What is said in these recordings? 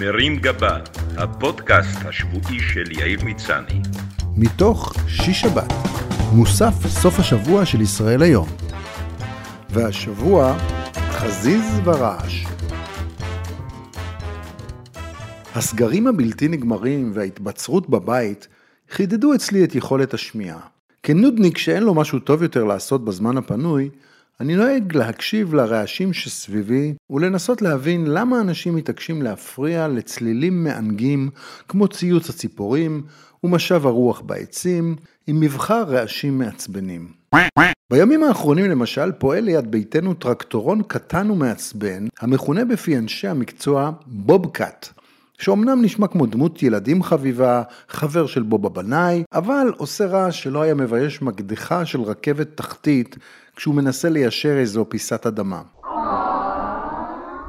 מרים גבה, הפודקאסט השבועי של יאיר מצני. מתוך שיש שבת, מוסף סוף השבוע של ישראל היום. והשבוע, חזיז ורעש. הסגרים הבלתי נגמרים וההתבצרות בבית חידדו אצלי את יכולת השמיעה. כנודניק שאין לו משהו טוב יותר לעשות בזמן הפנוי, אני נוהג להקשיב לרעשים שסביבי ולנסות להבין למה אנשים מתעקשים להפריע לצלילים מענגים כמו ציוץ הציפורים ומשב הרוח בעצים עם מבחר רעשים מעצבנים. בימים האחרונים למשל פועל ליד ביתנו טרקטורון קטן ומעצבן המכונה בפי אנשי המקצוע בובקאט. שאומנם נשמע כמו דמות ילדים חביבה, חבר של בוב הבנאי, אבל עושה רעש שלא היה מבייש מקדחה של רכבת תחתית כשהוא מנסה ליישר איזו פיסת אדמה.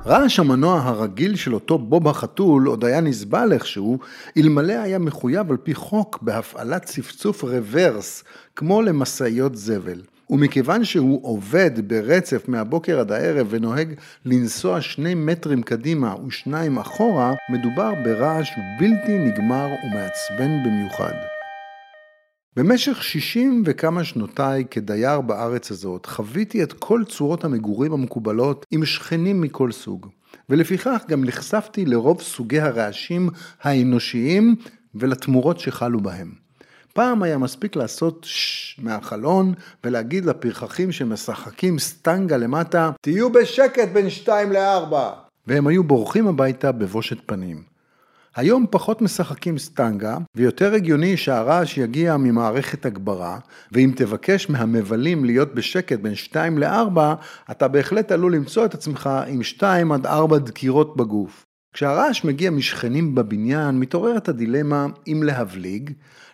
רעש המנוע הרגיל של אותו בוב החתול עוד היה נסבל איכשהו, אלמלא היה מחויב על פי חוק בהפעלת צפצוף רוורס, כמו למשאיות זבל. ומכיוון שהוא עובד ברצף מהבוקר עד הערב ונוהג לנסוע שני מטרים קדימה ושניים אחורה, מדובר ברעש בלתי נגמר ומעצבן במיוחד. במשך שישים וכמה שנותיי כדייר בארץ הזאת, חוויתי את כל צורות המגורים המקובלות עם שכנים מכל סוג. ולפיכך גם נחשפתי לרוב סוגי הרעשים האנושיים ולתמורות שחלו בהם. פעם היה מספיק לעשות ששש מהחלון ולהגיד לפרחחים שמשחקים סטנגה למטה, תהיו בשקט בין שתיים לארבע. והם היו בורחים הביתה בבושת פנים. היום פחות משחקים סטנגה, ויותר הגיוני שהרעש יגיע ממערכת הגברה, ואם תבקש מהמבלים להיות בשקט בין 2 ל-4, אתה בהחלט עלול למצוא את עצמך עם 2 עד 4 דקירות בגוף. כשהרעש מגיע משכנים בבניין, מתעוררת הדילמה אם להבליג,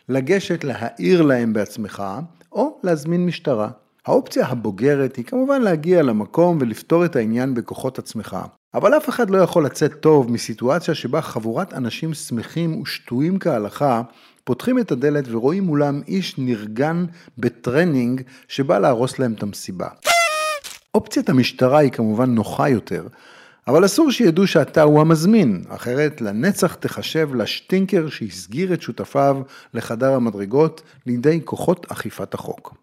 לגשת להעיר להם בעצמך, או להזמין משטרה. האופציה הבוגרת היא כמובן להגיע למקום ולפתור את העניין בכוחות עצמך. אבל אף אחד לא יכול לצאת טוב מסיטואציה שבה חבורת אנשים שמחים ושטויים כהלכה פותחים את הדלת ורואים מולם איש נרגן בטרנינג שבא להרוס להם את המסיבה. אופציית המשטרה היא כמובן נוחה יותר, אבל אסור שידעו שאתה הוא המזמין, אחרת לנצח תחשב לשטינקר שהסגיר את שותפיו לחדר המדרגות לידי כוחות אכיפת החוק.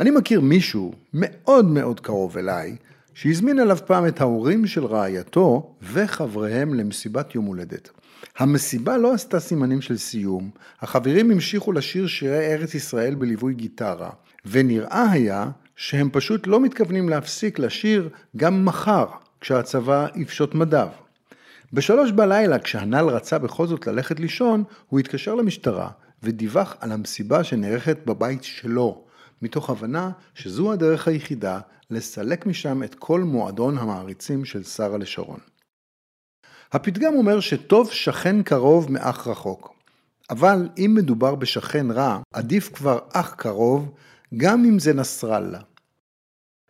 אני מכיר מישהו מאוד מאוד קרוב אליי, שהזמין אליו פעם את ההורים של רעייתו וחבריהם למסיבת יום הולדת. המסיבה לא עשתה סימנים של סיום, החברים המשיכו לשיר שירי ארץ ישראל בליווי גיטרה, ונראה היה שהם פשוט לא מתכוונים להפסיק לשיר גם מחר, כשהצבא יפשוט מדיו. בשלוש בלילה, כשהנ"ל רצה בכל זאת ללכת לישון, הוא התקשר למשטרה ודיווח על המסיבה שנערכת בבית שלו, מתוך הבנה שזו הדרך היחידה לסלק משם את כל מועדון המעריצים של שרה לשרון. הפתגם אומר שטוב שכן קרוב מאח רחוק, אבל אם מדובר בשכן רע, עדיף כבר אח קרוב, גם אם זה נסראללה.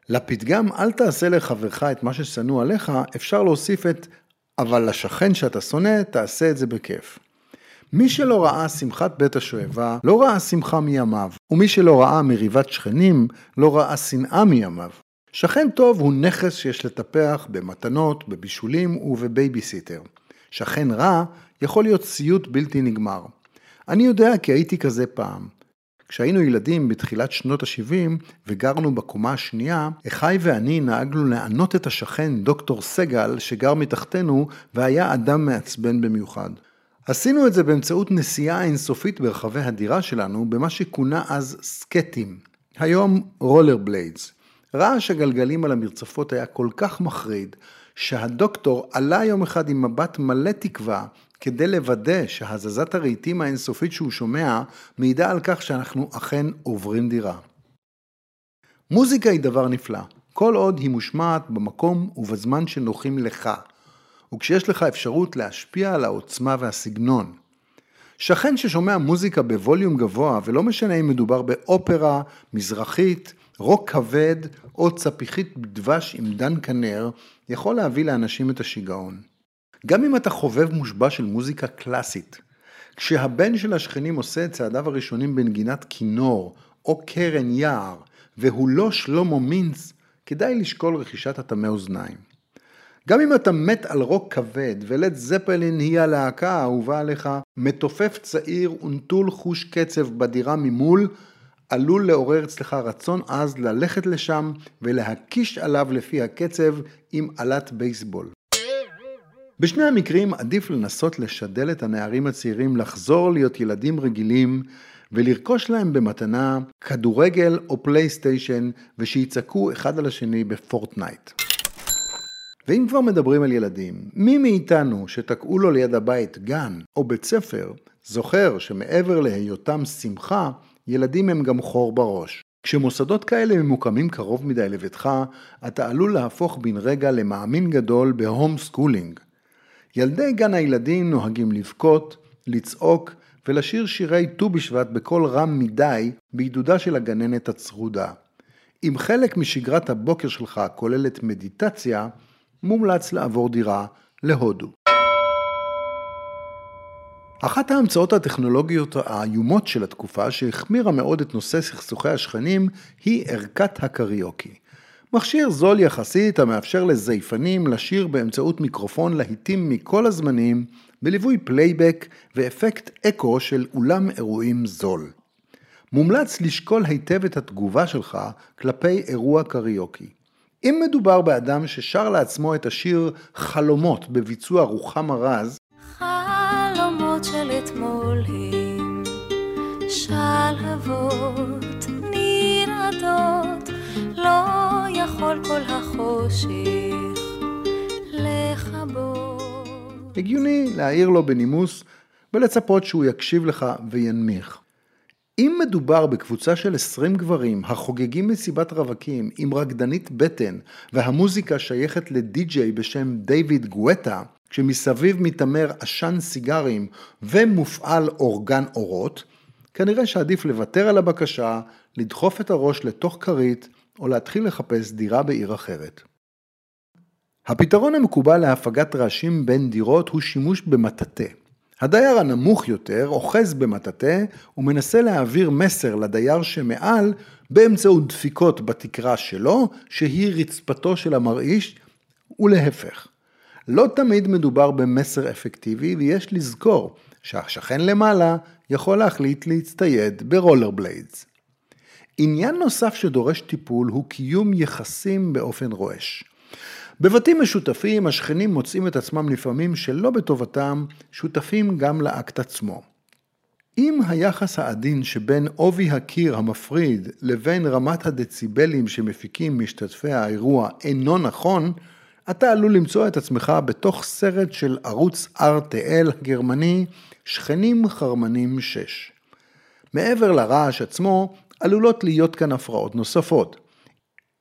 לפתגם אל תעשה לחברך את מה ששנוא עליך, אפשר להוסיף את אבל לשכן שאתה שונא, תעשה את זה בכיף. מי שלא ראה שמחת בית השואבה, לא ראה שמחה מימיו, ומי שלא ראה מריבת שכנים, לא ראה שנאה מימיו. שכן טוב הוא נכס שיש לטפח במתנות, בבישולים ובבייביסיטר. שכן רע יכול להיות סיוט בלתי נגמר. אני יודע כי הייתי כזה פעם. כשהיינו ילדים בתחילת שנות ה-70 וגרנו בקומה השנייה, אחי ואני נהגנו לענות את השכן דוקטור סגל שגר מתחתנו והיה אדם מעצבן במיוחד. עשינו את זה באמצעות נסיעה אינסופית ברחבי הדירה שלנו במה שכונה אז סקטים, היום רולר בליידס. רעש הגלגלים על המרצפות היה כל כך מחריד, שהדוקטור עלה יום אחד עם מבט מלא תקווה כדי לוודא שהזזת הרהיטים האינסופית שהוא שומע מעידה על כך שאנחנו אכן עוברים דירה. מוזיקה היא דבר נפלא, כל עוד היא מושמעת במקום ובזמן שנוחים לך, וכשיש לך אפשרות להשפיע על העוצמה והסגנון. שכן ששומע מוזיקה בווליום גבוה, ולא משנה אם מדובר באופרה, מזרחית, רוק כבד או צפיחית דבש עם דן כנר, יכול להביא לאנשים את השיגעון. גם אם אתה חובב מושבע של מוזיקה קלאסית, כשהבן של השכנים עושה את צעדיו הראשונים בנגינת כינור או קרן יער, והוא לא שלמה מינץ, כדאי לשקול רכישת הטמא אוזניים. גם אם אתה מת על רוק כבד ולד זפלין היא הלהקה האהובה עליך, מתופף צעיר ונטול חוש קצב בדירה ממול, עלול לעורר אצלך רצון עז ללכת לשם ולהקיש עליו לפי הקצב עם אלת בייסבול. בשני המקרים עדיף לנסות לשדל את הנערים הצעירים לחזור להיות ילדים רגילים ולרכוש להם במתנה כדורגל או פלייסטיישן ושיצעקו אחד על השני בפורטנייט. ואם כבר מדברים על ילדים, מי מאיתנו שתקעו לו ליד הבית גן או בית ספר, זוכר שמעבר להיותם שמחה, ילדים הם גם חור בראש. כשמוסדות כאלה ממוקמים קרוב מדי לביתך, אתה עלול להפוך בן רגע למאמין גדול ב-homeschooling. ילדי גן הילדים נוהגים לבכות, לצעוק ולשיר שירי ט"ו בשבט בקול רם מדי בעידודה של הגננת הצרודה. אם חלק משגרת הבוקר שלך כוללת מדיטציה, מומלץ לעבור דירה להודו. אחת ההמצאות הטכנולוגיות האיומות של התקופה שהחמירה מאוד את נושא סכסוכי השכנים היא ערכת הקריוקי. מכשיר זול יחסית המאפשר לזייפנים לשיר באמצעות מיקרופון להיטים מכל הזמנים בליווי פלייבק ואפקט אקו של אולם אירועים זול. מומלץ לשקול היטב את התגובה שלך כלפי אירוע קריוקי. אם מדובר באדם ששר לעצמו את השיר חלומות בביצוע רוחמה רז, חלומות של אתמול הם שלהבות נרעדות, לא יכול כל החושך לכבות. הגיוני להעיר לו בנימוס ולצפות שהוא יקשיב לך וינמיך. אם מדובר בקבוצה של 20 גברים החוגגים מסיבת רווקים עם רקדנית בטן והמוזיקה שייכת לדי-ג'יי בשם דיוויד גואטה, כשמסביב מתעמר עשן סיגרים ומופעל אורגן אורות, כנראה שעדיף לוותר על הבקשה, לדחוף את הראש לתוך כרית או להתחיל לחפש דירה בעיר אחרת. הפתרון המקובל להפגת רעשים בין דירות הוא שימוש במטאטא. הדייר הנמוך יותר אוחז במטאטא ומנסה להעביר מסר לדייר שמעל באמצעות דפיקות בתקרה שלו, שהיא רצפתו של המרעיש, ולהפך. לא תמיד מדובר במסר אפקטיבי ויש לזכור שהשכן למעלה יכול להחליט להצטייד ברולר בליידס. עניין נוסף שדורש טיפול הוא קיום יחסים באופן רועש. בבתים משותפים השכנים מוצאים את עצמם לפעמים שלא בטובתם שותפים גם לאקט עצמו. אם היחס העדין שבין עובי הקיר המפריד לבין רמת הדציבלים שמפיקים משתתפי האירוע אינו נכון, אתה עלול למצוא את עצמך בתוך סרט של ערוץ RTL הגרמני, שכנים חרמנים 6. מעבר לרעש עצמו, עלולות להיות כאן הפרעות נוספות.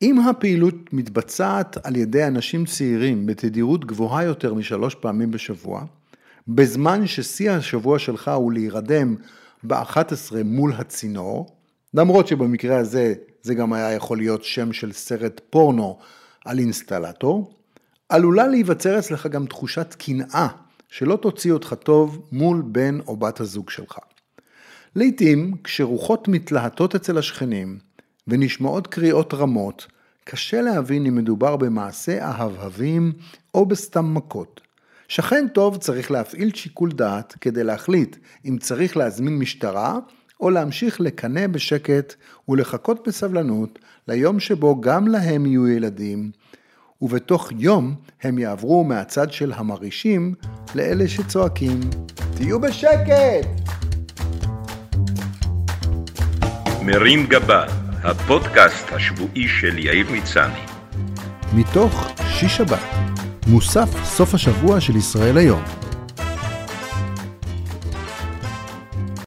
אם הפעילות מתבצעת על ידי אנשים צעירים בתדירות גבוהה יותר משלוש פעמים בשבוע, בזמן ששיא השבוע שלך הוא להירדם ב-11 מול הצינור, למרות שבמקרה הזה זה גם היה יכול להיות שם של סרט פורנו על אינסטלטור, עלולה להיווצר אצלך גם תחושת קנאה שלא תוציא אותך טוב מול בן או בת הזוג שלך. לעתים, כשרוחות מתלהטות אצל השכנים ונשמעות קריאות רמות, קשה להבין אם מדובר במעשה אהבהבים או בסתם מכות. שכן טוב צריך להפעיל שיקול דעת כדי להחליט אם צריך להזמין משטרה או להמשיך לקנא בשקט ולחכות בסבלנות ליום שבו גם להם יהיו ילדים ובתוך יום הם יעברו מהצד של המרעישים לאלה שצועקים, תהיו בשקט! מרים גבה, הפודקאסט השבועי של יאיר מצני. מתוך שיש שבת, מוסף סוף השבוע של ישראל היום.